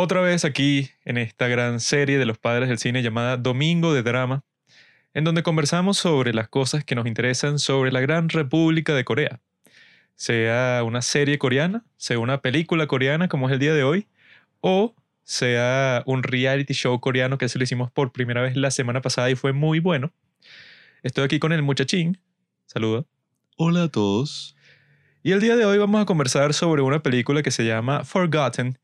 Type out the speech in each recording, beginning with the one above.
otra vez aquí en esta gran serie de los padres del cine llamada Domingo de Drama, en donde conversamos sobre las cosas que nos interesan sobre la gran República de Corea. Sea una serie coreana, sea una película coreana como es el día de hoy, o sea un reality show coreano que se lo hicimos por primera vez la semana pasada y fue muy bueno. Estoy aquí con el muchachín. Saluda. Hola a todos. Y el día de hoy vamos a conversar sobre una película que se llama Forgotten,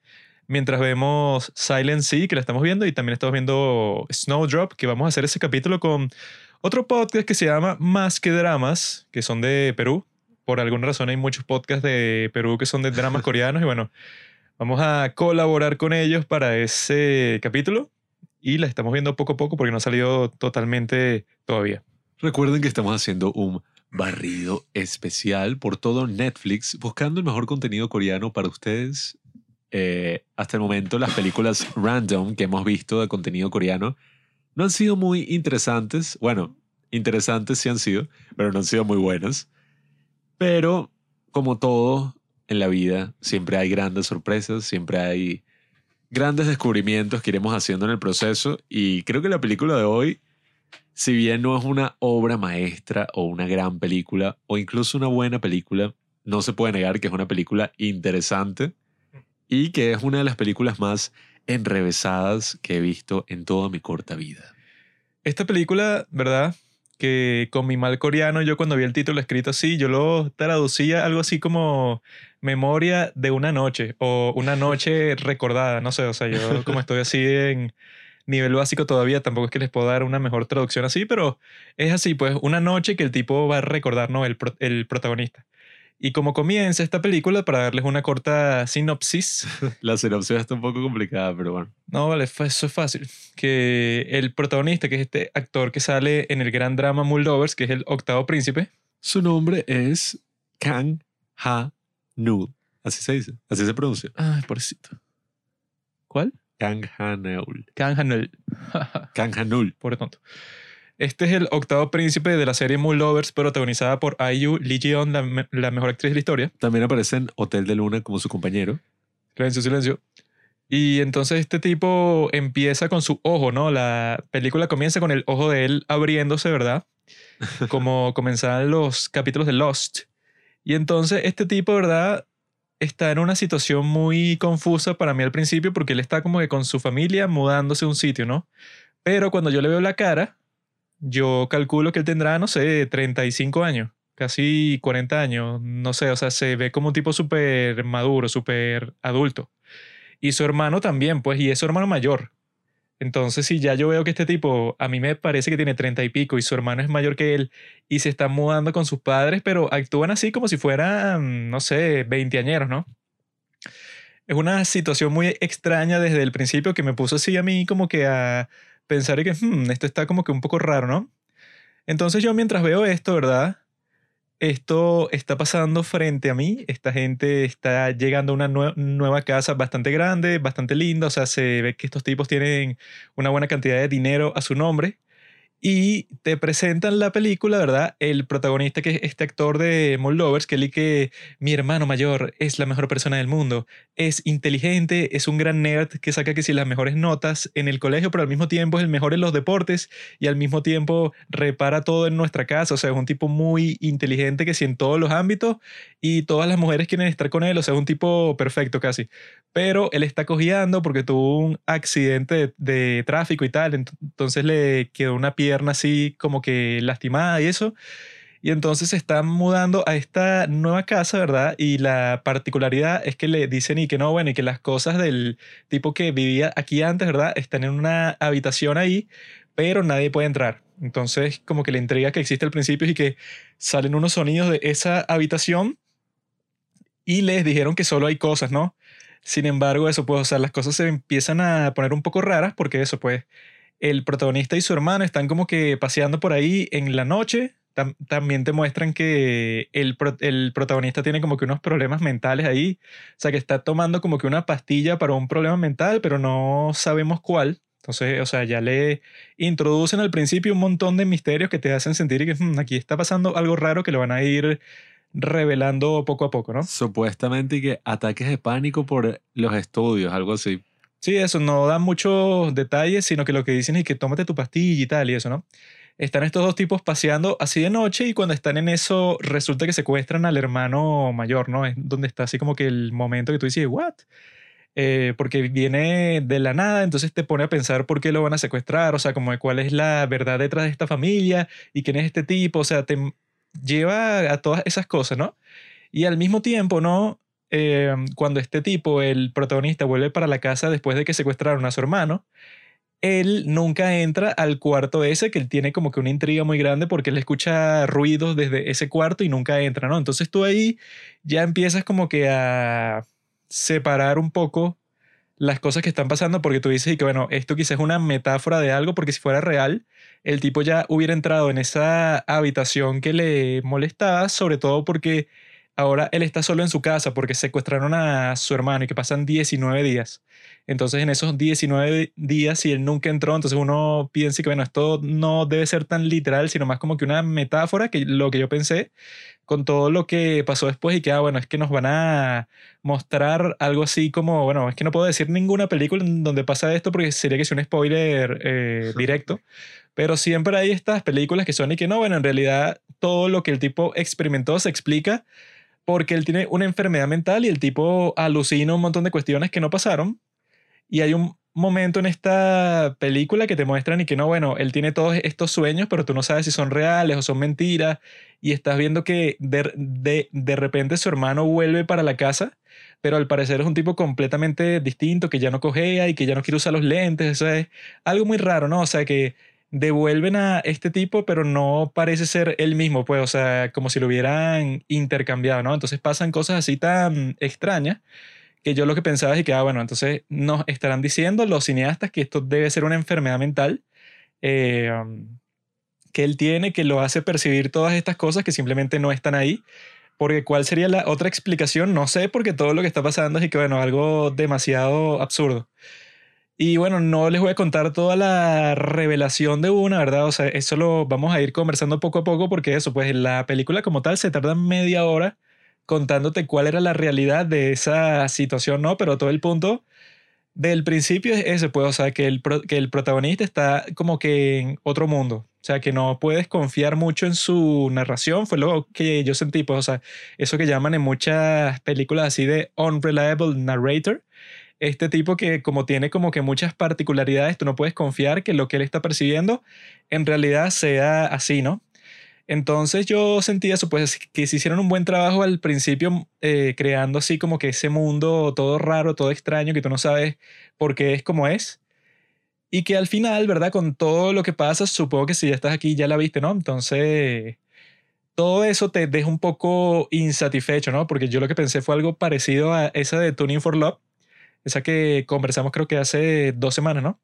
mientras vemos Silent Sea, que la estamos viendo, y también estamos viendo Snowdrop, que vamos a hacer ese capítulo con otro podcast que se llama Más que Dramas, que son de Perú. Por alguna razón hay muchos podcasts de Perú que son de dramas coreanos, y bueno, vamos a colaborar con ellos para ese capítulo. Y la estamos viendo poco a poco porque no ha salido totalmente todavía. Recuerden que estamos haciendo un barrido especial por todo Netflix, buscando el mejor contenido coreano para ustedes. Eh, hasta el momento, las películas random que hemos visto de contenido coreano no han sido muy interesantes. Bueno, interesantes sí han sido, pero no han sido muy buenas. Pero, como todo en la vida, siempre hay grandes sorpresas, siempre hay grandes descubrimientos que iremos haciendo en el proceso. Y creo que la película de hoy si bien no es una obra maestra o una gran película o incluso una buena película, no se puede negar que es una película interesante y que es una de las películas más enrevesadas que he visto en toda mi corta vida. Esta película, ¿verdad? Que con mi mal coreano, yo cuando vi el título escrito así, yo lo traducía algo así como memoria de una noche o una noche recordada, no sé, o sea, yo como estoy así en nivel básico todavía, tampoco es que les puedo dar una mejor traducción así, pero es así, pues una noche que el tipo va a recordar, ¿no? El, el protagonista. Y como comienza esta película, para darles una corta sinopsis. La sinopsis está un poco complicada, pero bueno. No, vale, eso es fácil. Que el protagonista, que es este actor que sale en el gran drama Muldovers, que es el octavo príncipe. Su nombre es Kang Ha Nu. Así se dice, así se pronuncia. Ay, pobrecito. ¿Cuál? Kang Hanul. Kang Hanul. Kang Hanul. Pobre tonto. Este es el octavo príncipe de la serie Moon Lovers, protagonizada por IU Lee Jeon, la, la, mejor actriz de la historia. También aparece en Hotel de Luna como su compañero. Silencio, silencio. Y entonces este tipo empieza con su ojo, ¿no? La película comienza con el ojo de él abriéndose, ¿verdad? Como comenzaban los capítulos de Lost. Y entonces este tipo, ¿verdad? está en una situación muy confusa para mí al principio porque él está como que con su familia mudándose a un sitio, ¿no? Pero cuando yo le veo la cara, yo calculo que él tendrá, no sé, 35 años, casi 40 años, no sé, o sea, se ve como un tipo súper maduro, súper adulto. Y su hermano también, pues, y es su hermano mayor. Entonces, si ya yo veo que este tipo, a mí me parece que tiene treinta y pico y su hermano es mayor que él y se está mudando con sus padres, pero actúan así como si fueran, no sé, veinteañeros, ¿no? Es una situación muy extraña desde el principio que me puso así a mí como que a pensar que hmm, esto está como que un poco raro, ¿no? Entonces yo mientras veo esto, ¿verdad? esto está pasando frente a mí. Esta gente está llegando a una nueva casa bastante grande, bastante linda. O sea, se ve que estos tipos tienen una buena cantidad de dinero a su nombre y te presentan la película, ¿verdad? El protagonista que es este actor de Moldovers, que que mi hermano mayor es la mejor persona del mundo, es inteligente, es un gran nerd que saca que si las mejores notas en el colegio, pero al mismo tiempo es el mejor en los deportes y al mismo tiempo repara todo en nuestra casa, o sea, es un tipo muy inteligente que si en todos los ámbitos y todas las mujeres quieren estar con él, o sea, es un tipo perfecto casi. Pero él está cojeando porque tuvo un accidente de, de tráfico y tal, entonces le quedó una piedra así como que lastimada y eso. Y entonces se están mudando a esta nueva casa, ¿verdad? Y la particularidad es que le dicen y que no, bueno, y que las cosas del tipo que vivía aquí antes, ¿verdad? Están en una habitación ahí, pero nadie puede entrar. Entonces, como que la intriga que existe al principio y que salen unos sonidos de esa habitación y les dijeron que solo hay cosas, ¿no? Sin embargo, eso pues, o sea, las cosas se empiezan a poner un poco raras porque eso, pues, el protagonista y su hermano están como que paseando por ahí en la noche. también te muestran que el, protagonista tiene como que unos problemas mentales ahí. O sea, que está tomando como que una pastilla para un problema mental, pero no sabemos cuál. Entonces, o sea, ya le introducen al principio un montón de misterios que te hacen sentir que hmm, aquí está pasando algo raro que lo van a ir revelando poco a poco, ¿no? Supuestamente que ataques de pánico por los estudios, algo así. Sí, eso no da muchos detalles, sino que lo que dicen es que tómate tu pastilla y tal y eso, ¿no? Están estos dos tipos paseando así de noche y cuando están en eso resulta que secuestran al hermano mayor, ¿no? Es donde está así como que el momento que tú dices, ¿what? Eh, porque viene de la nada, entonces te pone a pensar por qué lo van a secuestrar, o sea, como de cuál es la verdad detrás de esta familia y quién es este tipo, o sea, te lleva a todas esas cosas, ¿no? Y al mismo tiempo, ¿no? Eh, cuando este tipo, el protagonista, vuelve para la casa después de que secuestraron a su hermano, él nunca entra al cuarto ese, que él tiene como que una intriga muy grande porque él escucha ruidos desde ese cuarto y nunca entra, ¿no? Entonces tú ahí ya empiezas como que a separar un poco las cosas que están pasando porque tú dices que bueno, esto quizás es una metáfora de algo porque si fuera real, el tipo ya hubiera entrado en esa habitación que le molestaba, sobre todo porque ahora él está solo en su casa porque secuestraron a su hermano y que pasan 19 días. Entonces en esos 19 días, si él nunca entró, entonces uno piensa que, bueno, esto no debe ser tan literal, sino más como que una metáfora, que lo que yo pensé con todo lo que pasó después y que, ah, bueno, es que nos van a mostrar algo así como, bueno, es que no puedo decir ninguna película en donde pasa esto porque sería que sea un spoiler eh, directo, pero siempre hay estas películas que son y que no, bueno, en realidad todo lo que el tipo experimentó se explica porque él tiene una enfermedad mental y el tipo alucina un montón de cuestiones que no pasaron. Y hay un momento en esta película que te muestran y que no, bueno, él tiene todos estos sueños, pero tú no sabes si son reales o son mentiras. Y estás viendo que de, de, de repente su hermano vuelve para la casa, pero al parecer es un tipo completamente distinto, que ya no cogea y que ya no quiere usar los lentes. Eso es algo muy raro, ¿no? O sea que devuelven a este tipo, pero no parece ser el mismo, pues, o sea, como si lo hubieran intercambiado, ¿no? Entonces pasan cosas así tan extrañas que yo lo que pensaba es que, ah, bueno, entonces nos estarán diciendo los cineastas que esto debe ser una enfermedad mental eh, um, que él tiene, que lo hace percibir todas estas cosas que simplemente no están ahí. Porque cuál sería la otra explicación, no sé, porque todo lo que está pasando es que, bueno, algo demasiado absurdo. Y bueno, no les voy a contar toda la revelación de una, ¿verdad? O sea, eso lo vamos a ir conversando poco a poco porque eso, pues la película como tal se tarda media hora contándote cuál era la realidad de esa situación, ¿no? Pero todo el punto del principio es ese, pues, o sea, que el, que el protagonista está como que en otro mundo. O sea, que no puedes confiar mucho en su narración. Fue lo que yo sentí, pues, o sea, eso que llaman en muchas películas así de unreliable narrator este tipo que como tiene como que muchas particularidades, tú no puedes confiar que lo que él está percibiendo en realidad sea así, ¿no? Entonces yo sentí eso, pues que se hicieron un buen trabajo al principio eh, creando así como que ese mundo todo raro, todo extraño, que tú no sabes por qué es como es. Y que al final, ¿verdad? Con todo lo que pasa, supongo que si ya estás aquí ya la viste, ¿no? Entonces, todo eso te deja un poco insatisfecho, ¿no? Porque yo lo que pensé fue algo parecido a esa de Tuning for Love, esa que conversamos creo que hace dos semanas, ¿no?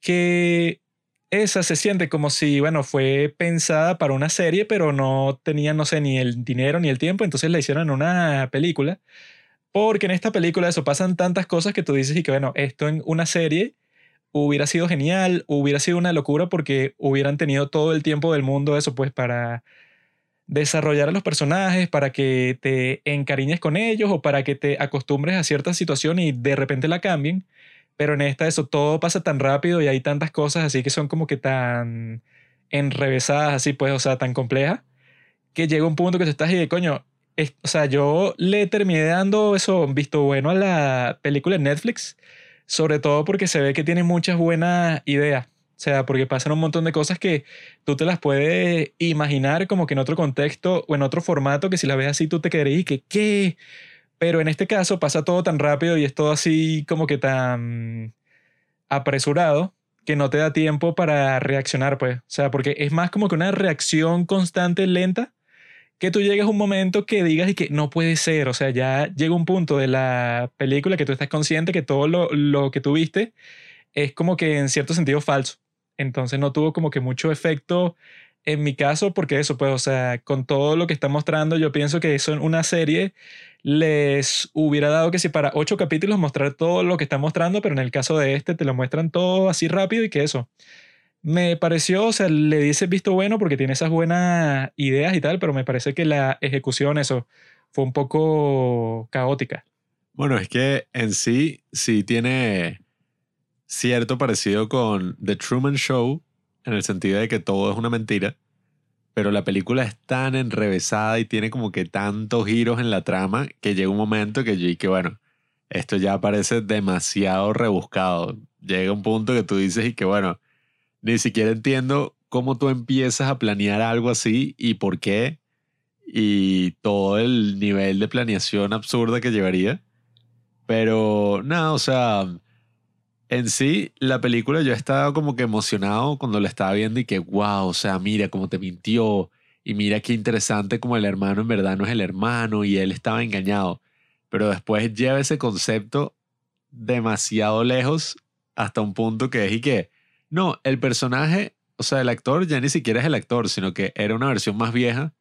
Que esa se siente como si, bueno, fue pensada para una serie, pero no tenía, no sé, ni el dinero ni el tiempo, entonces la hicieron en una película. Porque en esta película eso pasan tantas cosas que tú dices y que, bueno, esto en una serie hubiera sido genial, hubiera sido una locura porque hubieran tenido todo el tiempo del mundo eso, pues para desarrollar a los personajes para que te encariñes con ellos o para que te acostumbres a cierta situación y de repente la cambien. Pero en esta eso todo pasa tan rápido y hay tantas cosas así que son como que tan enrevesadas así pues, o sea, tan complejas, que llega un punto que tú estás y de coño, o sea, yo le terminé dando eso visto bueno a la película de Netflix, sobre todo porque se ve que tiene muchas buenas ideas. O sea, porque pasan un montón de cosas que tú te las puedes imaginar como que en otro contexto o en otro formato que si las ves así tú te quedarías y que, ¿qué? Pero en este caso pasa todo tan rápido y es todo así como que tan apresurado que no te da tiempo para reaccionar, pues. O sea, porque es más como que una reacción constante, lenta, que tú llegues a un momento que digas y que no puede ser. O sea, ya llega un punto de la película que tú estás consciente que todo lo, lo que tuviste es como que en cierto sentido falso. Entonces no tuvo como que mucho efecto en mi caso, porque eso, pues, o sea, con todo lo que está mostrando, yo pienso que eso en una serie les hubiera dado que si para ocho capítulos mostrar todo lo que está mostrando, pero en el caso de este te lo muestran todo así rápido y que eso. Me pareció, o sea, le dice visto bueno porque tiene esas buenas ideas y tal, pero me parece que la ejecución, eso, fue un poco caótica. Bueno, es que en sí, sí tiene cierto parecido con The Truman Show, en el sentido de que todo es una mentira, pero la película es tan enrevesada y tiene como que tantos giros en la trama que llega un momento que yo que bueno, esto ya parece demasiado rebuscado. Llega un punto que tú dices y que bueno, ni siquiera entiendo cómo tú empiezas a planear algo así y por qué y todo el nivel de planeación absurda que llevaría. Pero nada, o sea, en sí, la película yo estaba como que emocionado cuando la estaba viendo y que, wow, o sea, mira cómo te mintió y mira qué interesante como el hermano en verdad no es el hermano y él estaba engañado. Pero después lleva ese concepto demasiado lejos hasta un punto que es y que, no, el personaje, o sea, el actor ya ni siquiera es el actor, sino que era una versión más vieja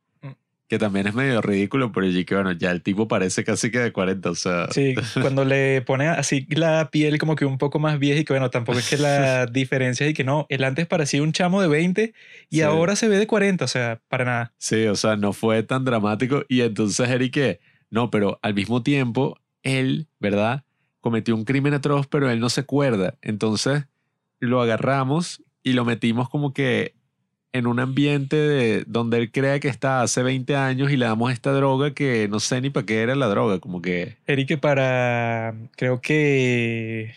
que también es medio ridículo, pero allí que bueno, ya el tipo parece casi que de 40, o sea. Sí, cuando le pone así la piel como que un poco más vieja y que bueno, tampoco es que la diferencia es que no, él antes parecía un chamo de 20 y ahora se ve de 40, o sea, para nada. Sí, o sea, no fue tan dramático y entonces Eric, no, pero al mismo tiempo, él, ¿verdad? Cometió un crimen atroz, pero él no se acuerda. Entonces lo agarramos y lo metimos como que en un ambiente de, donde él cree que está hace 20 años y le damos esta droga que no sé ni para qué era la droga, como que... Eric, para, creo que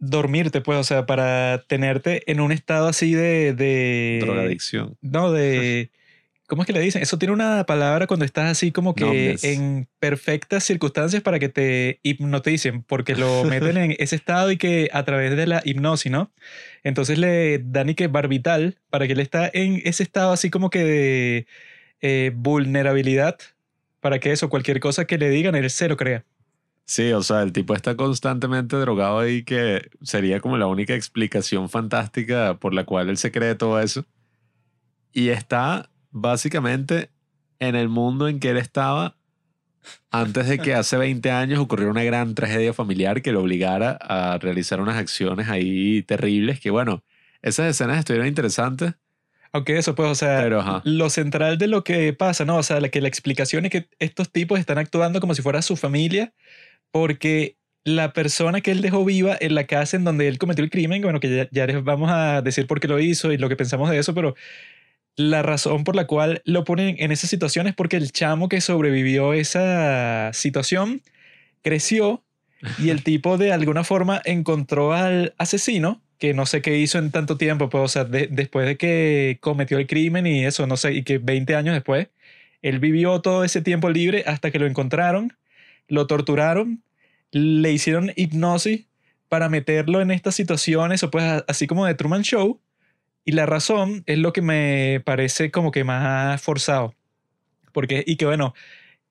dormirte, pues, o sea, para tenerte en un estado así de... de Drogadicción. No, de... ¿Cómo es que le dicen? Eso tiene una palabra cuando estás así como que en perfectas circunstancias para que te hipnoticen, porque lo meten en ese estado y que a través de la hipnosis, ¿no? Entonces le dan y que barbital para que él está en ese estado así como que de eh, vulnerabilidad para que eso, cualquier cosa que le digan, él se lo crea. Sí, o sea, el tipo está constantemente drogado ahí que sería como la única explicación fantástica por la cual él se cree todo eso. Y está básicamente en el mundo en que él estaba antes de que hace 20 años ocurriera una gran tragedia familiar que lo obligara a realizar unas acciones ahí terribles que bueno, esas escenas estuvieron interesantes. Aunque eso, pues, o sea, lo central de lo que pasa, ¿no? O sea, que la explicación es que estos tipos están actuando como si fuera su familia, porque la persona que él dejó viva en la casa en donde él cometió el crimen, bueno, que ya, ya les vamos a decir por qué lo hizo y lo que pensamos de eso, pero la razón por la cual lo ponen en esa situación es porque el chamo que sobrevivió esa situación creció y el tipo de alguna forma encontró al asesino, que no sé qué hizo en tanto tiempo, pues, o sea, después de que cometió el crimen y eso, no sé, y que 20 años después, él vivió todo ese tiempo libre hasta que lo encontraron, lo torturaron, le hicieron hipnosis para meterlo en estas situaciones, o pues así como de Truman Show, y la razón es lo que me parece como que más forzado. Porque, y que bueno,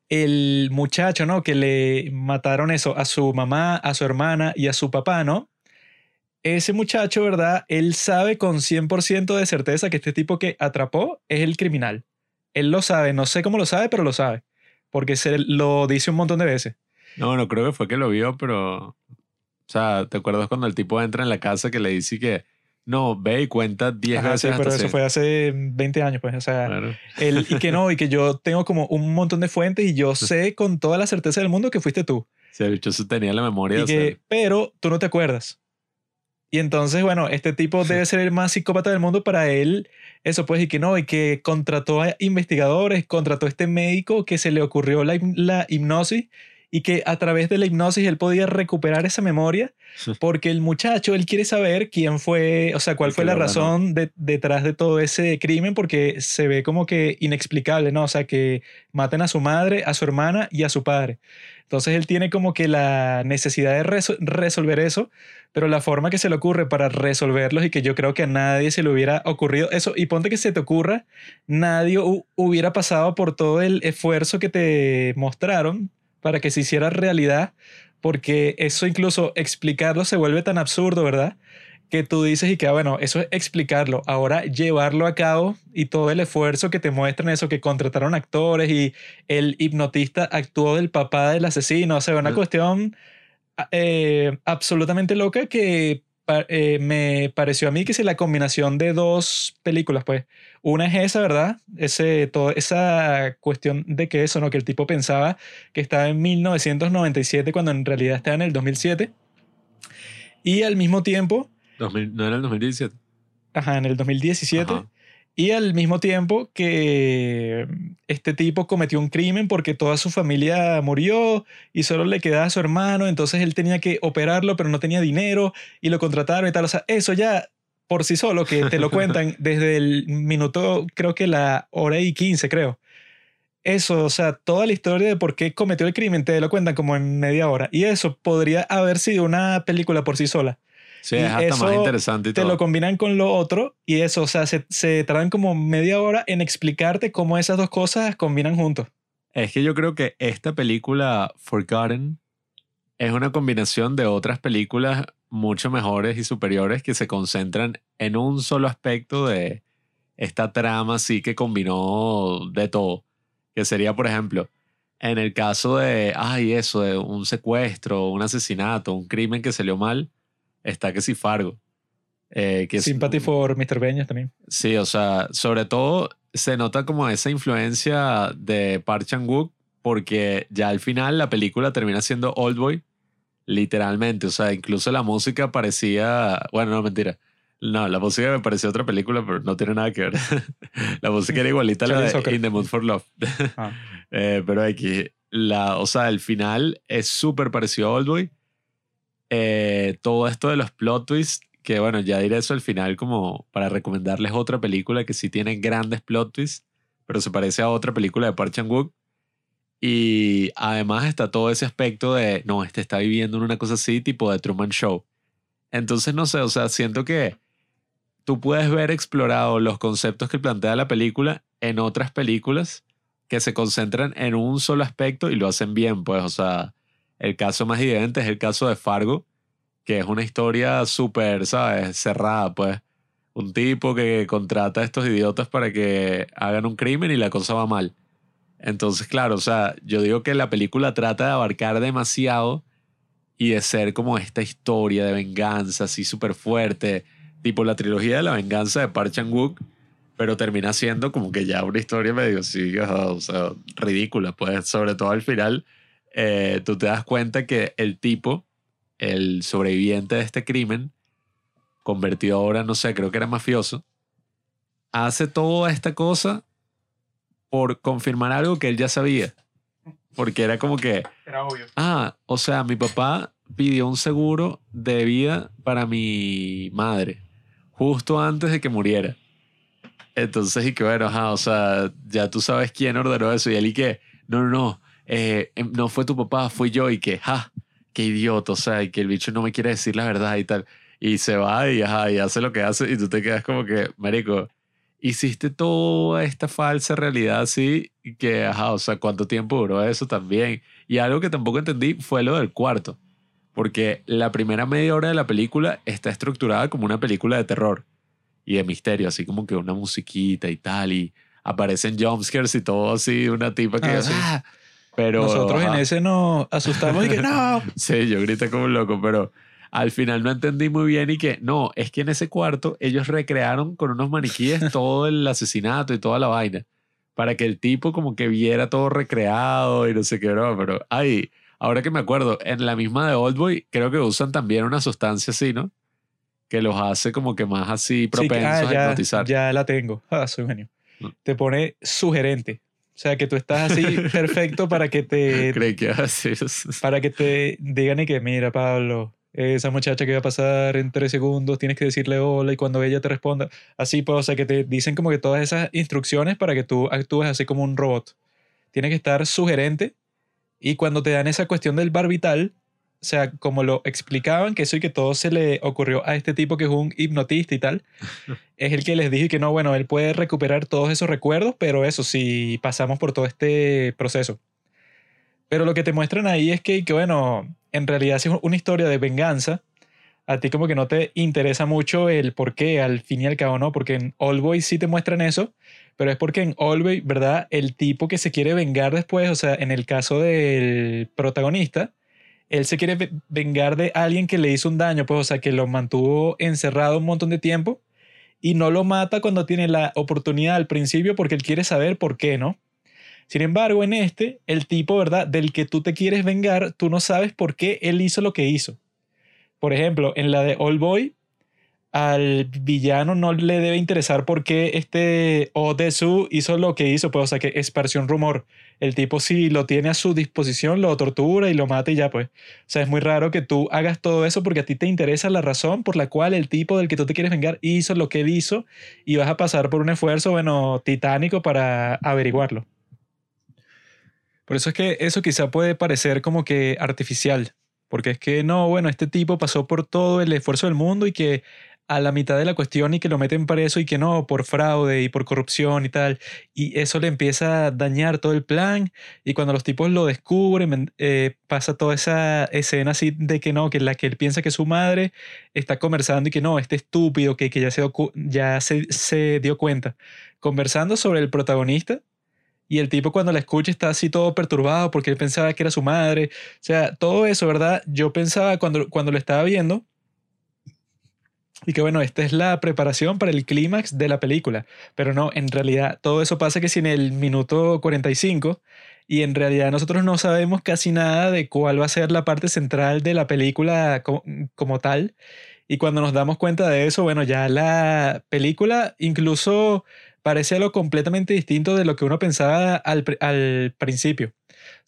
el muchacho, ¿no? Que le mataron eso a su mamá, a su hermana y a su papá, ¿no? Ese muchacho, ¿verdad? Él sabe con 100% de certeza que este tipo que atrapó es el criminal. Él lo sabe, no sé cómo lo sabe, pero lo sabe. Porque se lo dice un montón de veces. No, no creo que fue que lo vio, pero... O sea, ¿te acuerdas cuando el tipo entra en la casa que le dice que no, ve y cuenta 10 veces. Sí, pero eso fue hace 20 años, pues. O sea, el, y que no, y que yo tengo como un montón de fuentes y yo sé con toda la certeza del mundo que fuiste tú. Sí, bicho tenía la memoria. que, pero tú no te acuerdas. Y entonces, bueno, este tipo debe ser el más psicópata del mundo para él. Eso pues, y que no, y que contrató a investigadores, contrató a este médico que se le ocurrió la, la hipnosis y que a través de la hipnosis él podía recuperar esa memoria porque el muchacho, él quiere saber quién fue, o sea, cuál fue la razón detrás de todo ese crimen porque se ve como que inexplicable, ¿no? O sea, que maten a su madre, a su hermana y a su padre. Entonces él tiene como que la necesidad de resolver eso, pero la forma que se le ocurre para resolverlos y que yo creo que a nadie se le hubiera ocurrido eso, y ponte que se te ocurra, nadie hubiera pasado por todo el esfuerzo que te mostraron para que se hiciera realidad, porque eso incluso explicarlo se vuelve tan absurdo, ¿verdad? Que tú dices y que, ah, bueno, eso es explicarlo. Ahora llevarlo a cabo y todo el esfuerzo que te muestran eso, que contrataron actores y el hipnotista actuó del papá del asesino. O sea, una cuestión eh, absolutamente loca que eh, me pareció a mí que es la combinación de dos películas, pues. Una es esa, ¿verdad? Ese, todo, esa cuestión de que eso, ¿no? Que el tipo pensaba que estaba en 1997 cuando en realidad estaba en el 2007. Y al mismo tiempo, 2000 ¿No era el 2017? ajá, en el 2017. Ajá. Y al mismo tiempo que este tipo cometió un crimen porque toda su familia murió y solo le quedaba a su hermano, entonces él tenía que operarlo, pero no tenía dinero y lo contrataron y tal. O sea, eso ya por sí solo, que te lo cuentan desde el minuto, creo que la hora y 15, creo. Eso, o sea, toda la historia de por qué cometió el crimen te lo cuentan como en media hora. Y eso podría haber sido una película por sí sola Sí, Y es hasta más interesante y te todo. lo combinan con lo otro y eso, o sea, se, se tardan como media hora en explicarte cómo esas dos cosas combinan juntos. Es que yo creo que esta película, Forgotten, es una combinación de otras películas mucho mejores y superiores que se concentran en un solo aspecto de esta trama así que combinó de todo. Que sería, por ejemplo, en el caso de, ay, eso, de un secuestro, un asesinato, un crimen que salió mal, está que sí Fargo. Eh, que es- Sympathy for Mr. Beñas también. Sí, o sea, sobre todo se nota como esa influencia de Park Chan-wook porque ya al final la película termina siendo Oldboy, literalmente. O sea, incluso la música parecía, bueno, no, mentira. No, la música me pareció otra película, pero no tiene nada que ver. la música era igualita a la de Soccer. In the Mood for Love. Ah. Eh, pero aquí, la, o sea, el final es súper parecido a Oldboy. Eh, todo esto de los plot twists, que bueno, ya diré eso al final como para recomendarles otra película que sí tiene grandes plot twists, pero se parece a otra película de Park Chan-wook. Y además está todo ese aspecto de, no, este está viviendo en una cosa así, tipo de Truman Show. Entonces, no sé, o sea, siento que tú puedes ver explorado los conceptos que plantea la película en otras películas que se concentran en un solo aspecto y lo hacen bien, pues, o sea, el caso más evidente es el caso de Fargo, que es una historia súper, ¿sabes? Cerrada, pues. Un tipo que contrata a estos idiotas para que hagan un crimen y la cosa va mal. Entonces, claro, o sea, yo digo que la película trata de abarcar demasiado y de ser como esta historia de venganza así súper fuerte, tipo la trilogía de la venganza de Park Chan-wook, pero termina siendo como que ya una historia medio así, o sea, ridícula, pues, sobre todo al final, eh, tú te das cuenta que el tipo, el sobreviviente de este crimen, convertido ahora, no sé, creo que era mafioso, hace toda esta cosa por confirmar algo que él ya sabía. Porque era como que, Era obvio. ah, o sea, mi papá pidió un seguro de vida para mi madre, justo antes de que muriera. Entonces, y que bueno, ajá, o sea, ya tú sabes quién ordenó eso. Y él y que, no, no, no, eh, em, no fue tu papá, fui yo. Y que, ja, qué idiota, o sea, y que el bicho no me quiere decir la verdad y tal. Y se va y, ajá, y hace lo que hace y tú te quedas como que, marico, hiciste toda esta falsa realidad así que, ajá, o sea, ¿cuánto tiempo duró eso también? Y algo que tampoco entendí fue lo del cuarto. Porque la primera media hora de la película está estructurada como una película de terror y de misterio, así como que una musiquita y tal, y aparecen jumpscares y todo así, una tipa que... Ah, sí. "Ah", Pero, Nosotros en ajá. ese nos asustamos y que no. Sí, yo grité como un loco, pero al final no entendí muy bien y que no, es que en ese cuarto ellos recrearon con unos maniquíes todo el asesinato y toda la vaina para que el tipo como que viera todo recreado y no sé qué, bro, pero ay, ahora que me acuerdo, en la misma de Oldboy creo que usan también una sustancia así, ¿no? Que los hace como que más así Sí, propensos ah, a ya, hipnotizar. ya la tengo. Ah, soy genio. Mm. Te pone sugerente. O sea, que tú estás así perfecto para que te Creí que eso. para que te digan y que, mira, Pablo, esa muchacha que va a pasar en tres segundos, tienes que decirle hola y cuando ella te responda, así pues, o sea, que te dicen como que todas esas instrucciones para que tú actúes así como un robot. Tiene que estar sugerente y cuando te dan esa cuestión del barbital, o sea, como lo explicaban, que eso y que todo se le ocurrió a este tipo que es un hipnotista y tal, es el que les dijo que no, bueno, él puede recuperar todos esos recuerdos, pero eso si pasamos por todo este proceso. Pero lo que te muestran ahí es que, que, bueno, en realidad si es una historia de venganza, a ti como que no te interesa mucho el por qué al fin y al cabo, ¿no? Porque en All Boy sí te muestran eso, pero es porque en All Boy, ¿verdad? El tipo que se quiere vengar después, o sea, en el caso del protagonista, él se quiere ve- vengar de alguien que le hizo un daño, pues, o sea, que lo mantuvo encerrado un montón de tiempo y no lo mata cuando tiene la oportunidad al principio porque él quiere saber por qué, ¿no? Sin embargo, en este, el tipo, ¿verdad? Del que tú te quieres vengar, tú no sabes por qué él hizo lo que hizo. Por ejemplo, en la de All Boy, al villano no le debe interesar por qué este Odesu hizo lo que hizo, pues, o sea, que esparció un rumor. El tipo, si lo tiene a su disposición, lo tortura y lo mata y ya, pues. O sea, es muy raro que tú hagas todo eso porque a ti te interesa la razón por la cual el tipo del que tú te quieres vengar hizo lo que hizo y vas a pasar por un esfuerzo, bueno, titánico para averiguarlo. Por eso es que eso quizá puede parecer como que artificial, porque es que no, bueno, este tipo pasó por todo el esfuerzo del mundo y que a la mitad de la cuestión y que lo meten preso y que no, por fraude y por corrupción y tal, y eso le empieza a dañar todo el plan y cuando los tipos lo descubren, eh, pasa toda esa escena así de que no, que la que él piensa que su madre está conversando y que no, este estúpido que, que ya, se, ya se, se dio cuenta, conversando sobre el protagonista y el tipo cuando la escucha está así todo perturbado porque él pensaba que era su madre. O sea, todo eso, ¿verdad? Yo pensaba cuando, cuando lo estaba viendo y que bueno, esta es la preparación para el clímax de la película. Pero no, en realidad todo eso pasa que si en el minuto 45 y en realidad nosotros no sabemos casi nada de cuál va a ser la parte central de la película co- como, tal. Y cuando nos damos cuenta de eso, bueno, ya la película incluso parece algo completamente distinto de lo que uno pensaba al principio.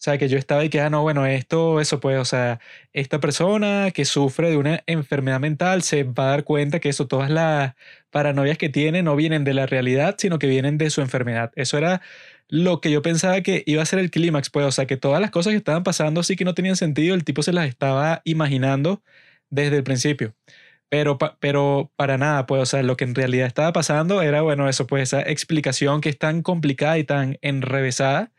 O sea, que yo estaba y que, ah, no, bueno, esto, eso pues, o sea, esta persona que sufre de una enfermedad mental se va a dar cuenta que eso, todas las paranoias que tiene no vienen de la realidad, sino que vienen de su enfermedad. Eso era lo que yo pensaba que iba a ser el clímax, pues, o sea, que todas las cosas que estaban pasando sí que no tenían sentido, el tipo se las estaba imaginando desde el principio. Pero, pero para nada, pues, o sea, lo que en realidad estaba pasando era, bueno, eso, pues, esa explicación que es tan complicada y tan enrevesada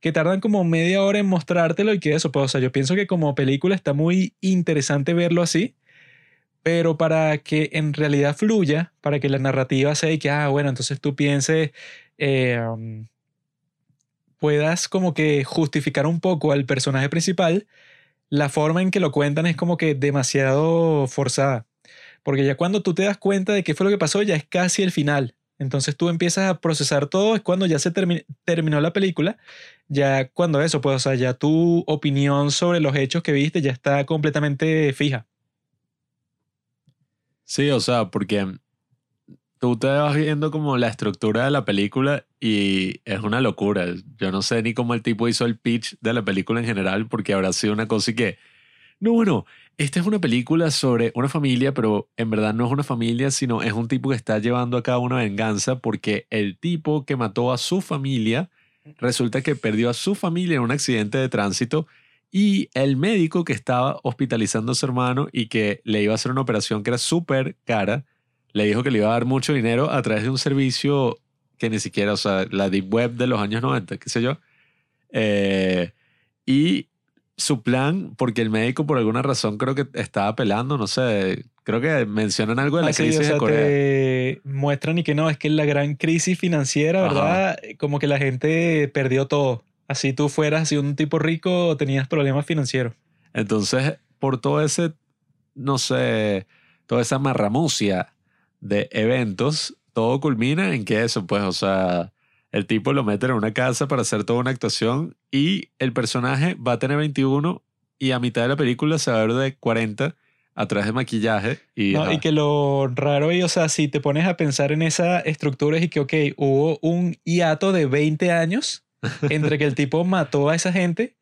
que tardan como media hora en mostrártelo y que eso, pues, yo pienso que como película está muy interesante verlo así, pero para que en realidad fluya, para que la narrativa sea y que, ah, bueno, entonces tú pienses, um, puedas como que justificar un poco al personaje principal, la forma en que lo cuentan es como que demasiado forzada. Porque ya cuando tú te das cuenta de qué fue lo que pasó, ya es casi el final. Entonces tú empiezas a procesar todo, es cuando ya se termi- terminó la película, ya cuando eso, pues, o sea, ya tu opinión sobre los hechos que viste ya está completamente fija. Sí, o sea, porque tú te vas viendo como la estructura de la película y es una locura. Yo no sé ni cómo el tipo hizo el pitch de la película en general porque habrá sido una cosa que, no, bueno, esta es una película sobre una familia, pero en verdad no es una familia, sino es un tipo que está llevando a cabo una venganza porque el tipo que mató a su familia resulta que perdió a su familia en un accidente de tránsito y el médico que estaba hospitalizando a su hermano y que le iba a hacer una operación que era súper cara, le dijo que le iba a dar mucho dinero a través de un servicio que ni siquiera, o sea, la deep web de los años 90, qué sé yo. Eh, y su plan, porque el médico por alguna razón creo que estaba apelando, no sé, creo que mencionan algo de la Ah, sí, crisis o sea, de Corea. te muestran y que no, es que la gran crisis financiera, Ajá. ¿verdad? Como que la gente perdió todo. Así tú fueras así un tipo rico, tenías problemas financieros. Entonces, por todo ese, no sé, toda esa marramucia de eventos, todo culmina en que eso, pues, o sea, el tipo lo mete en una casa para hacer toda una actuación y el personaje va a tener 21 y a mitad de la película se va a ver de 40 a través de maquillaje y, ¿no? Y que lo raro y, o sea, si te pones a pensar en esa estructura es y que, ok, hubo un hiato de 20 años entre que el tipo mató a esa gente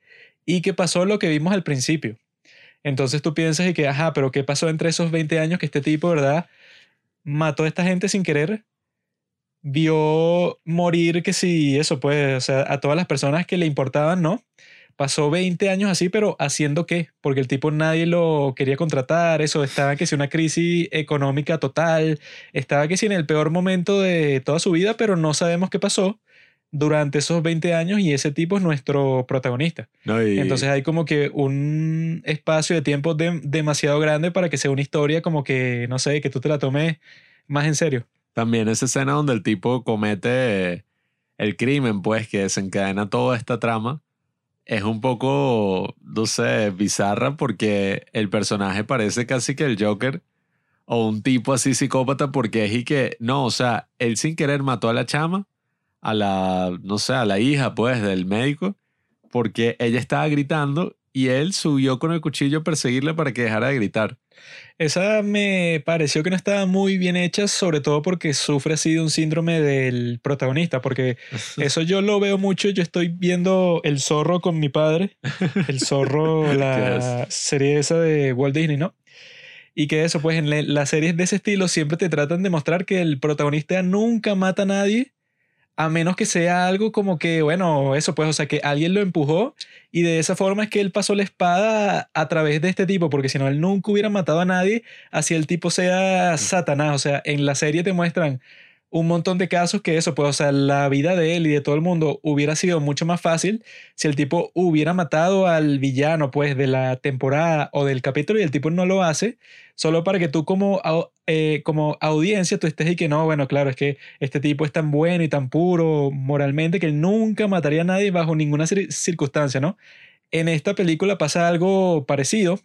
y que pasó lo que vimos al principio. Entonces tú piensas y que, ajá, pero ¿qué pasó entre esos 20 años que este tipo, verdad, mató a esta gente sin querer? Vio morir que sí, eso pues, o sea, a todas las personas que le importaban, ¿no? Pasó 20 años así, pero ¿haciendo qué? Porque el tipo nadie lo quería contratar, eso, estaba que si una crisis económica total, estaba que si en el peor momento de toda su vida, pero no sabemos qué pasó durante esos 20 años y ese tipo es nuestro protagonista. ¿no? Y- Entonces hay como que un espacio de tiempo de- demasiado grande para que sea una historia como que, no sé, que tú te la tomes más en serio. También esa escena donde el tipo comete el crimen, pues, que desencadena toda esta trama, es un poco, no sé, bizarra porque el personaje parece casi que el Joker o un tipo así psicópata porque es y que, no, o sea, él sin querer mató a la chama, a la, no sé, a la hija pues del médico, porque ella estaba gritando y él subió con el cuchillo a perseguirla para que dejara de gritar. Esa me pareció que no estaba muy bien hecha, sobre todo porque sufre así de un síndrome del protagonista, porque eso yo lo veo mucho, yo estoy viendo El Zorro con mi padre, El Zorro, la serie esa de Walt Disney, ¿no? Y que eso, pues en las series de ese estilo siempre te tratan de mostrar que el protagonista nunca mata a nadie, a menos que sea algo como que, bueno, eso pues, o sea, que alguien lo empujó y de esa forma es que él pasó la espada a través de este tipo, porque si no, él nunca hubiera matado a nadie, así el tipo sea mm. Satanás. O sea, en la serie te muestran un montón de casos que eso, pues, o sea, la vida de él y de todo el mundo hubiera sido mucho más fácil si el tipo hubiera matado al villano, pues, de la temporada o del capítulo y el tipo no lo hace, solo para que tú como, eh, como audiencia tú estés y que no, bueno, claro, es que este tipo es tan bueno y tan puro moralmente que él nunca mataría a nadie bajo ninguna circunstancia, ¿no? En esta película pasa algo parecido,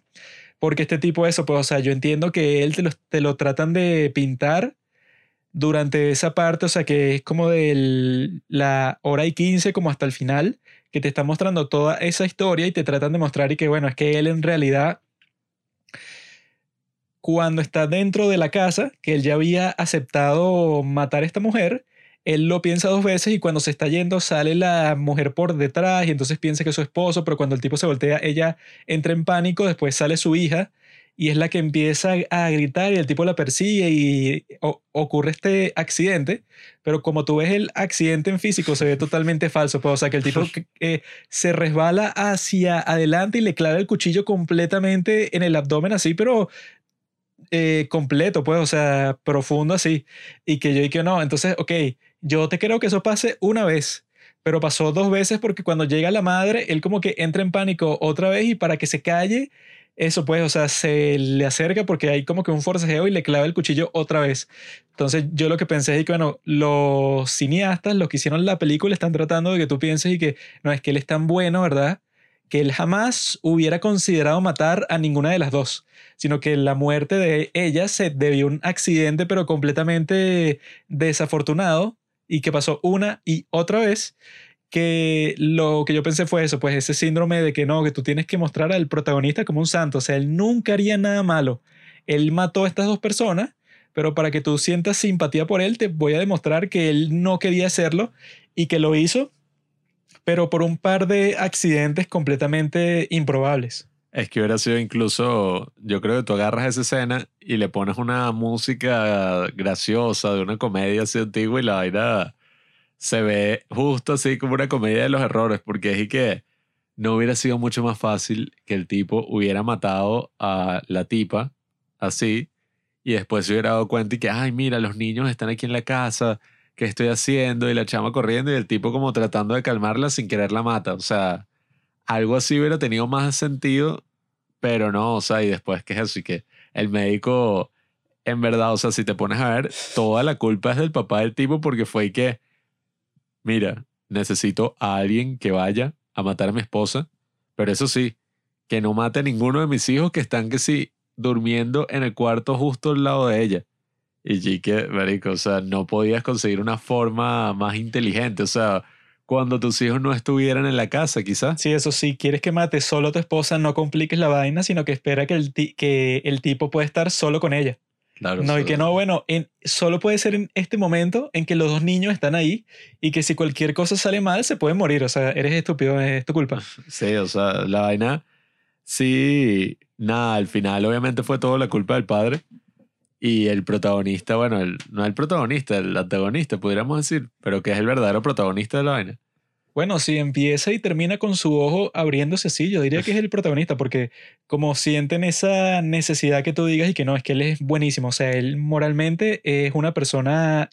porque este tipo, eso, pues, o sea, yo entiendo que él te lo, te lo tratan de pintar durante esa parte, o sea, que es como de la hora y quince como hasta el final, que te está mostrando toda esa historia y te tratan de mostrar y que, bueno, es que él en realidad, cuando está dentro de la casa, que él ya había aceptado matar a esta mujer, él lo piensa dos veces y cuando se está yendo sale la mujer por detrás y entonces piensa que es su esposo, pero cuando el tipo se voltea, ella entra en pánico, después sale su hija y es la que empieza a gritar y el tipo la persigue y ocurre este accidente, pero como tú ves el accidente en físico se ve totalmente falso, pues, o sea que el tipo eh, se resbala hacia adelante y le clava el cuchillo completamente en el abdomen así, pero eh, completo, pues, o sea, profundo así, y que yo y que no, entonces, ok, yo te creo que eso pase una vez, pero pasó dos veces porque cuando llega la madre, él como que entra en pánico otra vez y para que se calle, eso pues, o sea, se le acerca porque hay como que un forcejeo y le clava el cuchillo otra vez. Entonces yo lo que pensé es que, bueno, los cineastas, los que hicieron la película, están tratando de que tú pienses y que, no, es que él es tan bueno, ¿verdad? Que él jamás hubiera considerado matar a ninguna de las dos, sino que la muerte de ella se debió a un accidente, pero completamente desafortunado, y que pasó una y otra vez que lo que yo pensé fue eso, pues ese síndrome de que no, que tú tienes que mostrar al protagonista como un santo, o sea, él nunca haría nada malo. Él mató a estas dos personas, pero para que tú sientas simpatía por él, te voy a demostrar que él no quería hacerlo y que lo hizo, pero por un par de accidentes completamente improbables. Es que hubiera sido incluso, yo creo que tú agarras esa escena y le pones una música graciosa de una comedia así antigua y la vaina se ve justo así como una comedia de los errores, porque es que no hubiera sido mucho más fácil que el tipo hubiera matado a la tipa así y después se hubiera dado cuenta y que, ay, mira, los niños están aquí en la casa, ¿qué estoy haciendo? Y la chama corriendo y el tipo como tratando de calmarla sin querer la mata. O sea, algo así hubiera tenido más sentido, pero no, o sea, y después que es así que el médico, en verdad, o sea, si te pones a ver, toda la culpa es del papá del tipo porque fue que mira, necesito a alguien que vaya a matar a mi esposa, pero eso sí, que no mate a ninguno de mis hijos que están que sí durmiendo en el cuarto justo al lado de ella. Y que, marico, o sea, no podías conseguir una forma más inteligente, o sea, cuando tus hijos no estuvieran en la casa, quizás. Sí, eso sí, quieres que mate solo a tu esposa, no compliques la vaina, sino que espera que el, que el tipo pueda estar solo con ella no, y que no, bueno, en, solo puede ser en este momento en que los dos niños están ahí y que si cualquier cosa sale mal se pueden morir. O sea, eres estúpido, es tu culpa. Sí, o sea, la vaina, sí, nada, al final obviamente fue todo la culpa del padre. Y el protagonista, bueno, el, no el protagonista, el antagonista, podríamos decir, pero que es el verdadero protagonista de la vaina. Bueno, si empieza y termina con su ojo abriéndose así, yo diría que es el protagonista, porque como sienten esa necesidad que tú digas y que no, es que él es buenísimo, o sea, él moralmente es una persona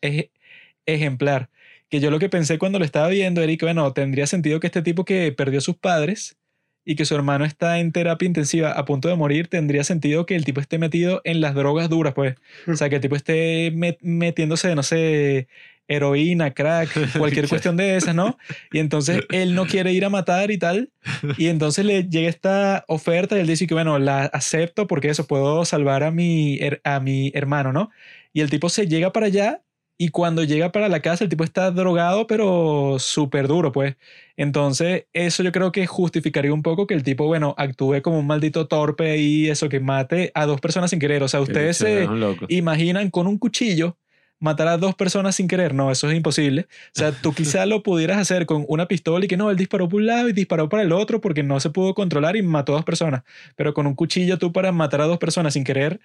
ejemplar. Que yo lo que pensé cuando lo estaba viendo era que, bueno, tendría sentido que este tipo que perdió a sus padres y que su hermano está en terapia intensiva a punto de morir, tendría sentido que el tipo esté metido en las drogas duras, pues. O sea, que el tipo esté metiéndose, no sé, heroína, crack, cualquier cuestión de esas, ¿no? Y entonces él no quiere ir a matar y tal. Y entonces le llega esta oferta y él dice que, bueno, la acepto porque eso, puedo salvar a mi, a mi hermano, ¿no? Y el tipo se llega para allá y cuando llega para la casa, el tipo está drogado, pero súper duro, pues. Entonces, eso yo creo que justificaría un poco que el tipo, bueno, actúe como un maldito torpe y eso, que mate a dos personas sin querer. O sea, ustedes se imaginan con un cuchillo matar a dos personas sin querer. No, eso es imposible. O sea, tú quizá lo pudieras hacer con una pistola y que no, él disparó por un lado y disparó para el otro porque no se pudo controlar y mató a dos personas. Pero con un cuchillo tú para matar a dos personas sin querer,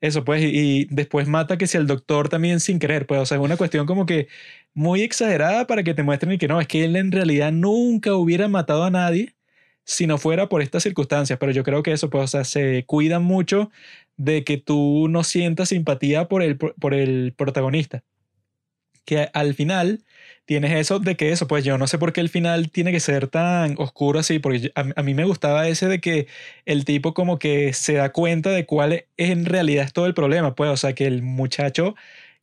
eso pues, y, después mata que si el doctor también sin querer, pues, o sea, es una cuestión como que muy exagerada para que te muestren que no, es que él en realidad nunca hubiera matado a nadie si no fuera por estas circunstancias, pero yo creo que eso, pues, o sea, se cuida mucho de que tú no sientas simpatía por el, por el protagonista. Que al final tienes eso de que eso, pues yo no sé por qué el final tiene que ser tan oscuro así, porque a, mí me gustaba ese de que el tipo como que se da cuenta de cuál es en realidad todo el problema, pues, o sea, que el muchacho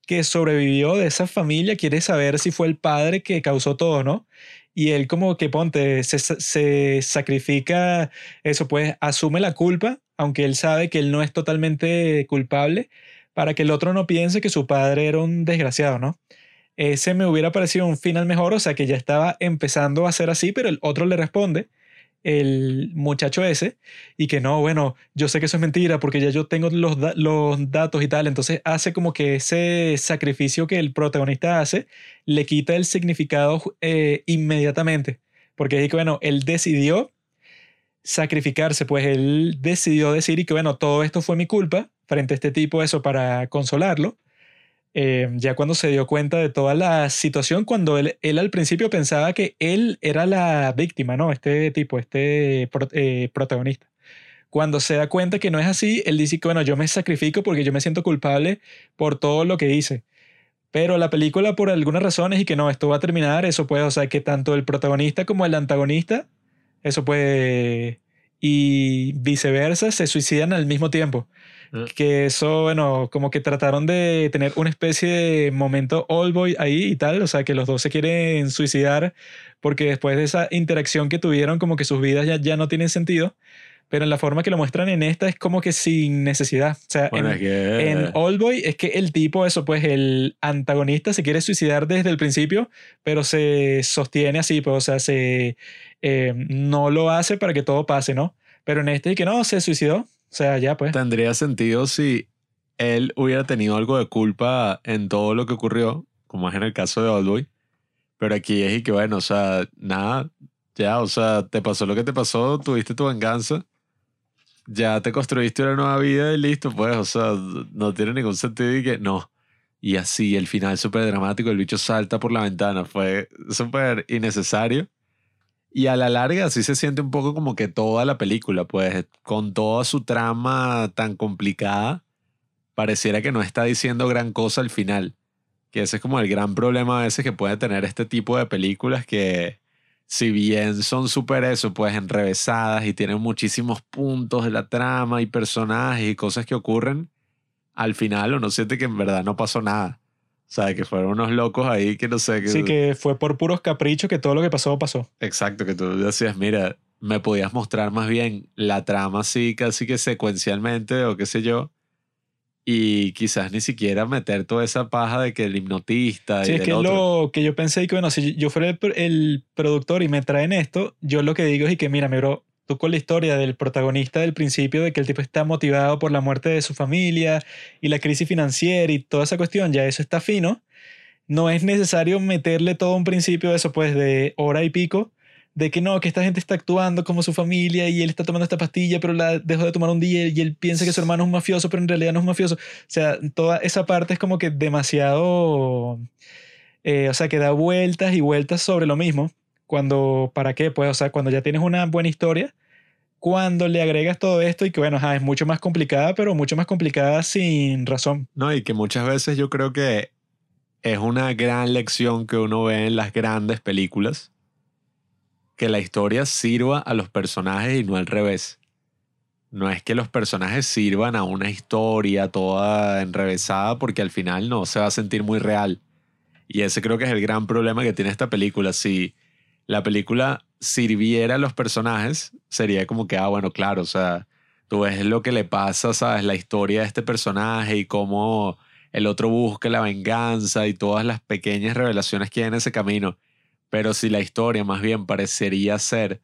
que sobrevivió de esa familia quiere saber si fue el padre que causó todo, ¿no? Y él como que, ponte, se, se sacrifica, eso pues, asume la culpa, aunque él sabe que él no es totalmente culpable, para que el otro no piense que su padre era un desgraciado, ¿no? ese me hubiera parecido un final mejor, o sea que ya estaba empezando a ser así, pero el otro le responde, el muchacho ese, y que no, bueno, yo sé que eso es mentira porque ya yo tengo los, los datos y tal, entonces hace como que ese sacrificio que el protagonista hace le quita el significado eh, inmediatamente, porque es que, bueno, él decidió sacrificarse, pues él decidió decir y que, bueno, todo esto fue mi culpa frente a este tipo, eso para consolarlo eh, ya cuando se dio cuenta de toda la situación, cuando él, él, al principio pensaba que él era la víctima, ¿no? Este tipo, este eh, protagonista. Cuando se da cuenta que no es así, él dice que, bueno, yo me sacrifico porque yo me siento culpable por todo lo que hice. Pero la película, por algunas razones, y que no, esto va a terminar, eso puede, o sea, que tanto el protagonista como el antagonista, eso puede, y viceversa, se suicidan al mismo tiempo. Ah. Que eso, bueno, como que trataron de tener una especie de momento old boy ahí y tal, o sea, que los dos se quieren suicidar porque después de esa interacción que tuvieron, como que sus vidas ya, ya no tienen sentido. Pero en la forma que lo muestran en esta es como que sin necesidad. O sea, en, en Old Boy es que el tipo, eso, pues el antagonista se quiere suicidar desde el principio, pero se sostiene así, pues, o sea, se, eh, no lo hace para que todo pase, ¿no? Pero en este, que no, se suicidó, o sea, ya pues. Tendría sentido si él hubiera tenido algo de culpa en todo lo que ocurrió, como es en el caso de Oldboy. Pero aquí es y que bueno, o sea, nada, ya, o sea, te pasó lo que te pasó, tuviste tu venganza, ya te construiste una nueva vida y listo, pues, o sea, no tiene ningún sentido y que no. Y así, el final súper dramático, el bicho salta por la ventana, fue súper innecesario. Y a la larga sí se siente un poco como que toda la película, pues con toda su trama tan complicada, pareciera que no está diciendo gran cosa al final. Que ese es como el gran problema a veces que puede tener este tipo de películas que si bien son súper eso, pues enrevesadas y tienen muchísimos puntos de la trama y personajes y cosas que ocurren, al final uno siente que en verdad no pasó nada. Sea, que fueron unos locos ahí que no sé. Que... Sí, que fue por puros caprichos que todo lo que pasó, pasó. Exacto, que tú decías, mira, me podías mostrar más bien la trama así, casi que secuencialmente o qué sé yo. Y quizás ni siquiera meter toda esa paja de que el hipnotista. Sí, es que lo que yo pensé y que, bueno, si yo fuera el, el, productor y me traen esto, yo lo que digo es y que, mira, mi bro, tú con la historia del protagonista del principio, de que el tipo está motivado por la muerte de su familia y la crisis financiera y toda esa cuestión, ya eso está fino. No es necesario meterle todo un principio de eso, pues de hora y pico, de que no, que esta gente está actuando como su familia y él está tomando esta pastilla, pero la dejó de tomar un día y él piensa que su hermano es un mafioso, pero en realidad no es un mafioso. O sea, toda esa parte es como que demasiado... Eh, o sea, que da vueltas y vueltas sobre lo mismo cuando, ¿para qué? Pues, o sea, cuando ya tienes una buena historia, cuando le agregas todo esto y que, bueno, es mucho más complicada, pero mucho más complicada sin razón. No, y que muchas veces yo creo que es una gran lección que uno ve en las grandes películas, que la historia sirva a los personajes y no al revés. No es que los personajes sirvan a una historia toda enrevesada porque al final no se va a sentir muy real Y ese creo que es el gran problema que tiene esta película. Si la película sirviera a los personajes, sería como que, ah, bueno, claro, o sea, tú ves lo que le pasa, sabes, la historia de este personaje y cómo el otro busca la venganza y todas las pequeñas revelaciones que hay en ese camino. Pero si la historia más bien parecería ser,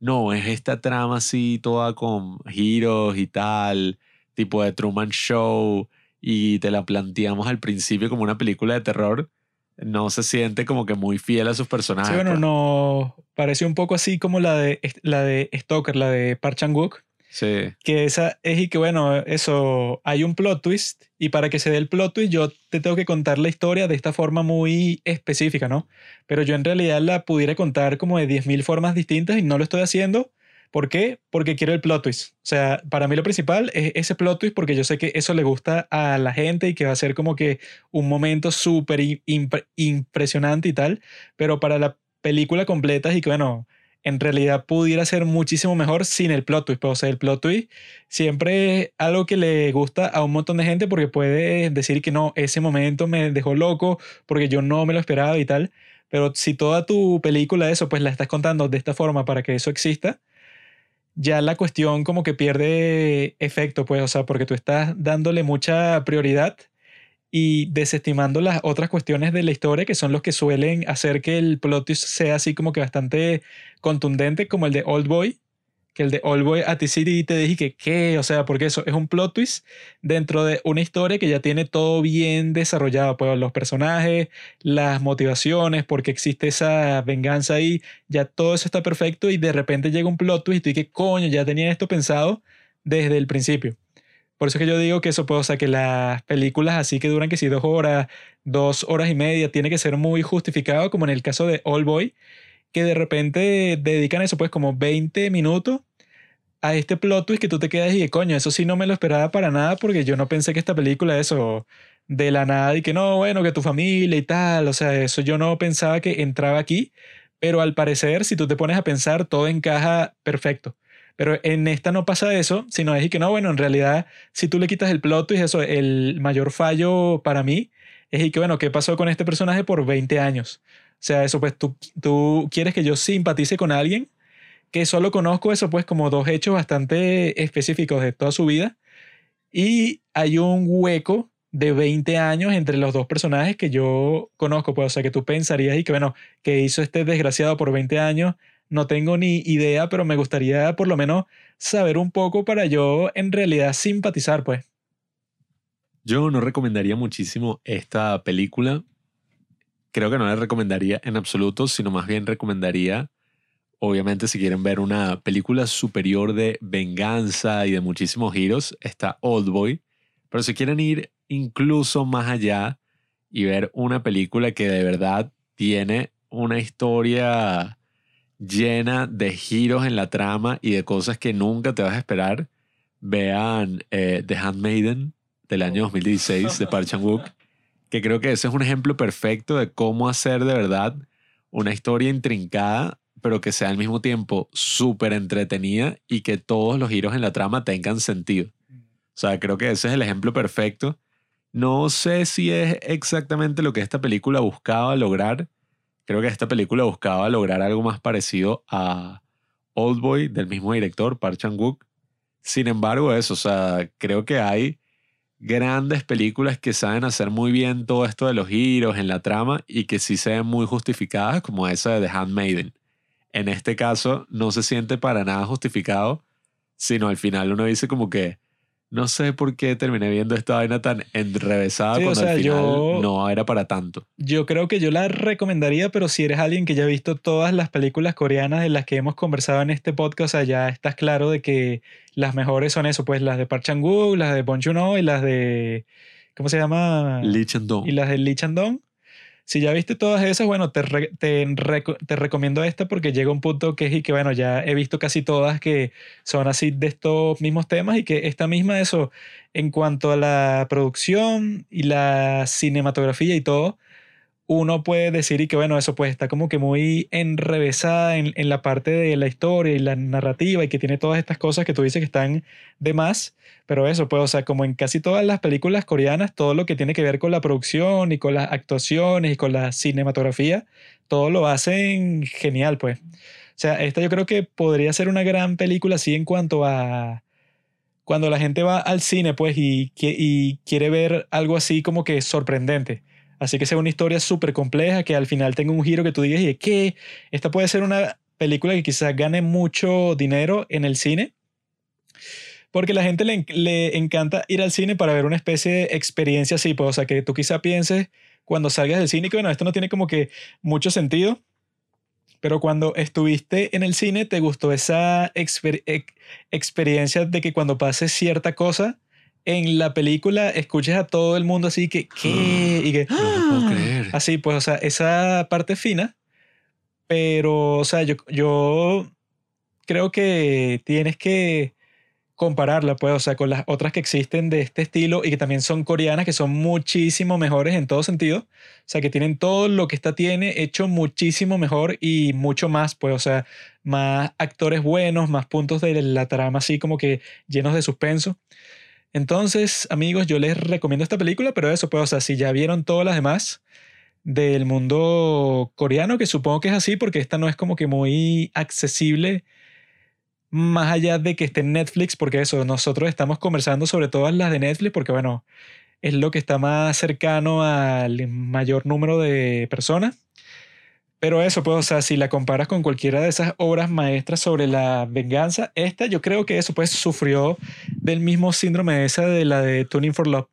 no, es esta trama así toda con giros y tal, tipo de Truman Show, y te la planteamos al principio como una película de terror, no se siente como que muy fiel a sus personajes. Sí, bueno, no. Parece un poco así como la de, la de Stoker, la de Park Chan-wook. Sí. Que esa es y que, bueno, eso, hay un plot twist y para que se dé el plot twist yo te tengo que contar la historia de esta forma muy específica, ¿no? Pero yo en realidad la pudiera contar como de 10.000 formas distintas y no lo estoy haciendo. ¿Por qué? Porque quiero el plot twist. O sea, para mí lo principal es ese plot twist porque yo sé que eso le gusta a la gente y que va a ser como que un momento súper impre- impresionante y tal. Pero para la película completa y que, bueno, en realidad pudiera ser muchísimo mejor sin el plot twist. Pues, o sea, el plot twist siempre es algo que le gusta a un montón de gente porque puede decir que no, ese momento me dejó loco porque yo no me lo esperaba y tal. Pero si toda tu película, eso, pues la estás contando de esta forma para que eso exista, ya la cuestión como que pierde efecto, pues, o sea, porque tú estás dándole mucha prioridad y desestimando las otras cuestiones de la historia que son los que suelen hacer que el plot sea así como que bastante contundente, como el de Old Boy, que el de Old Boy a ti sí te dije que qué, o sea, porque eso es un plot twist dentro de una historia que ya tiene todo bien desarrollado, pues los personajes, las motivaciones, porque existe esa venganza ahí, ya todo eso está perfecto y de repente llega un plot twist y dices, coño, ya tenía esto pensado desde el principio. Por eso es que yo digo que eso puede, o sea, que las películas así que duran que si dos horas, dos horas y media, tiene que ser muy justificado, como en el caso de All Boy, que de repente dedican eso, pues como 20 minutos a este plot twist que tú te quedas y que coño, eso sí no me lo esperaba para nada porque yo no pensé que esta película, eso, de la nada y que no, bueno, que tu familia y tal, o sea, eso yo no pensaba que entraba aquí, pero al parecer, si tú te pones a pensar, todo encaja perfecto. Pero en esta no pasa eso, sino es y que no, bueno, en realidad, si tú le quitas el plot twist, eso, el mayor fallo para mí es y que, bueno, ¿qué pasó con este personaje por 20 años? O sea, eso, pues tú, tú quieres que yo simpatice con alguien que solo conozco eso, pues como dos hechos bastante específicos de toda su vida. Y hay un hueco de 20 años entre los dos personajes que yo conozco, pues, o sea, que tú pensarías y que, bueno, que hizo este desgraciado por 20 años, no tengo ni idea, pero me gustaría por lo menos saber un poco para yo en realidad simpatizar, pues. Yo no recomendaría muchísimo esta película. Creo que no la recomendaría en absoluto, sino más bien recomendaría, obviamente, si quieren ver una película superior de venganza y de muchísimos giros, está Old Boy. Pero si quieren ir incluso más allá y ver una película que de verdad tiene una historia llena de giros en la trama y de cosas que nunca te vas a esperar, vean eh, The Handmaiden del año 2016 de Park Chan-wook, que creo que ese es un ejemplo perfecto de cómo hacer de verdad una historia intrincada, pero que sea al mismo tiempo súper entretenida y que todos los giros en la trama tengan sentido. O sea, creo que ese es el ejemplo perfecto. No sé si es exactamente lo que esta película buscaba lograr. Creo que esta película buscaba lograr algo más parecido a Old Boy del mismo director, Park Chan-wook. Sin embargo, eso, o sea, creo que hay grandes películas que saben hacer muy bien todo esto de los giros en la trama y que sí se ven muy justificadas, como esa de The Handmaiden. En este caso, no se siente para nada justificado, sino al final uno dice como que no sé por qué terminé viendo esta vaina tan enrevesada Sí, o cuando sea, al final yo- no era para tanto. Yo creo que yo la recomendaría, pero si eres alguien que ya ha visto todas las películas coreanas de las que hemos conversado en este podcast, o sea, ya estás claro de que las mejores son eso, pues las de Park Chan-wook, las de Bong Joon-ho y las de ¿cómo se llama? Lee Chan-dong. y las de Lee Chan-dong. Si ya viste todas esas, bueno, te, te, te recomiendo esta porque llega un punto que es y que, bueno, ya he visto casi todas que son así de estos mismos temas y que esta misma, eso, en cuanto a la producción y la cinematografía y todo, uno puede decir y que bueno, eso pues está como que muy enrevesada en, en, la parte de la historia y la narrativa y que tiene todas estas cosas que tú dices que están de más, pero eso pues, o sea, como en casi todas las películas coreanas, todo lo que tiene que ver con la producción y con las actuaciones y con la cinematografía, todo lo hacen genial pues. O sea, esta yo creo que podría ser una gran película así en cuanto a cuando la gente va al cine pues y, y quiere ver algo así como que sorprendente Así que sea una historia súper compleja que al final tenga un giro que tú digas, ¿y qué? Esta puede ser una película que quizás gane mucho dinero en el cine. Porque la gente le, le encanta ir al cine para ver una especie de experiencia así, pues, o sea, que tú quizás pienses cuando salgas del cine que, bueno, esto no tiene como que mucho sentido, pero cuando estuviste en el cine te gustó esa experiencia de que cuando pase cierta cosa, en la película escuches a todo el mundo así que, ¿qué? Y que, no lo puedo creer. Así, pues, o sea, esa parte fina, pero, o sea, yo, yo creo que tienes que compararla, pues, o sea, con las otras que existen de este estilo y que también son coreanas, que son muchísimo mejores en todo sentido. O sea, que tienen todo lo que esta tiene hecho muchísimo mejor y mucho más, pues, o sea, más actores buenos, más puntos de la trama así como que llenos de suspenso. Entonces, amigos, yo les recomiendo esta película, pero eso, pues, o sea, si ya vieron todas las demás del mundo coreano, que supongo que es así, porque esta no es como que muy accesible más allá de que esté en Netflix, porque eso, nosotros estamos conversando sobre todas las de Netflix, porque bueno, es lo que está más cercano al mayor número de personas. Pero eso, pues, o sea, si la comparas con cualquiera de esas obras maestras sobre la venganza, esta yo creo que eso, pues, sufrió del mismo síndrome esa de la de Tuning for Love.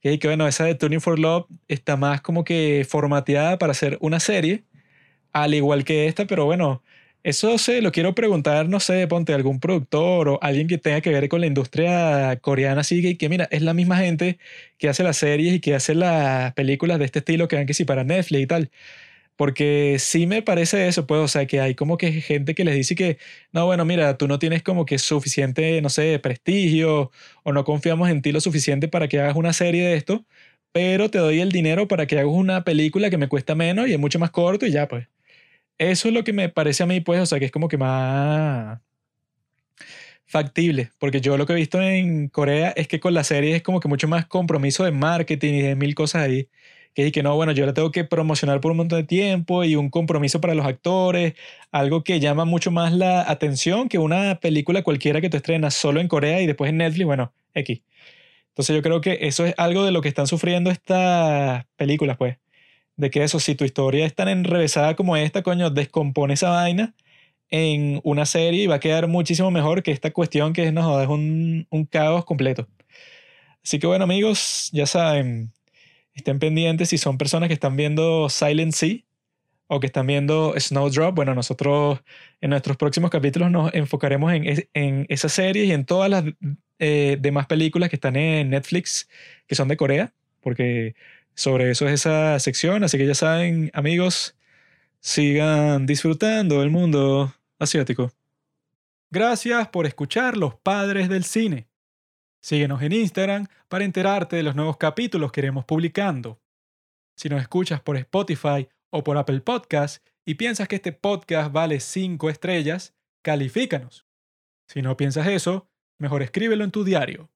Que, bueno, esa de Tuning for Love está más como que formateada para hacer una serie, al igual que esta, pero bueno, eso se lo quiero preguntar, no sé, ponte algún productor o alguien que tenga que ver con la industria coreana, así que, que mira, es la misma gente que hace las series y que hace las películas de este estilo que van que sí para Netflix y tal. Porque sí me parece eso, pues, o sea, que hay como que gente que les dice que, no, bueno, mira, tú no tienes como que suficiente, no sé, prestigio o no confiamos en ti lo suficiente para que hagas una serie de esto, pero te doy el dinero para que hagas una película que me cuesta menos y es mucho más corto y ya, pues. Eso es lo que me parece a mí, pues, o sea, que es como que más factible, porque yo lo que he visto en Corea es que con la serie es como que mucho más compromiso de marketing y de mil cosas ahí que que no, bueno, yo la tengo que promocionar por un montón de tiempo y un compromiso para los actores, algo que llama mucho más la atención que una película cualquiera que tú estrenas solo en Corea y después en Netflix, bueno, X. Entonces yo creo que eso es algo de lo que están sufriendo estas películas, pues. De que eso, si tu historia es tan enrevesada como esta, coño, descompone esa vaina en una serie y va a quedar muchísimo mejor que esta cuestión que es, no, es un, un caos completo. Así que bueno amigos, ya saben, Estén pendientes si son personas que están viendo Silent Sea o que están viendo Snowdrop. Bueno, nosotros en nuestros próximos capítulos nos enfocaremos en, en esa serie y en todas las eh, demás películas que están en Netflix que son de Corea, porque sobre eso es esa sección. Así que ya saben, amigos, sigan disfrutando del mundo asiático. Gracias por escuchar Los Padres del Cine. Síguenos en Instagram para enterarte de los nuevos capítulos que iremos publicando. Si nos escuchas por Spotify o por Apple Podcast y piensas que este podcast vale 5 estrellas, califícanos. Si no piensas eso, mejor escríbelo en tu diario.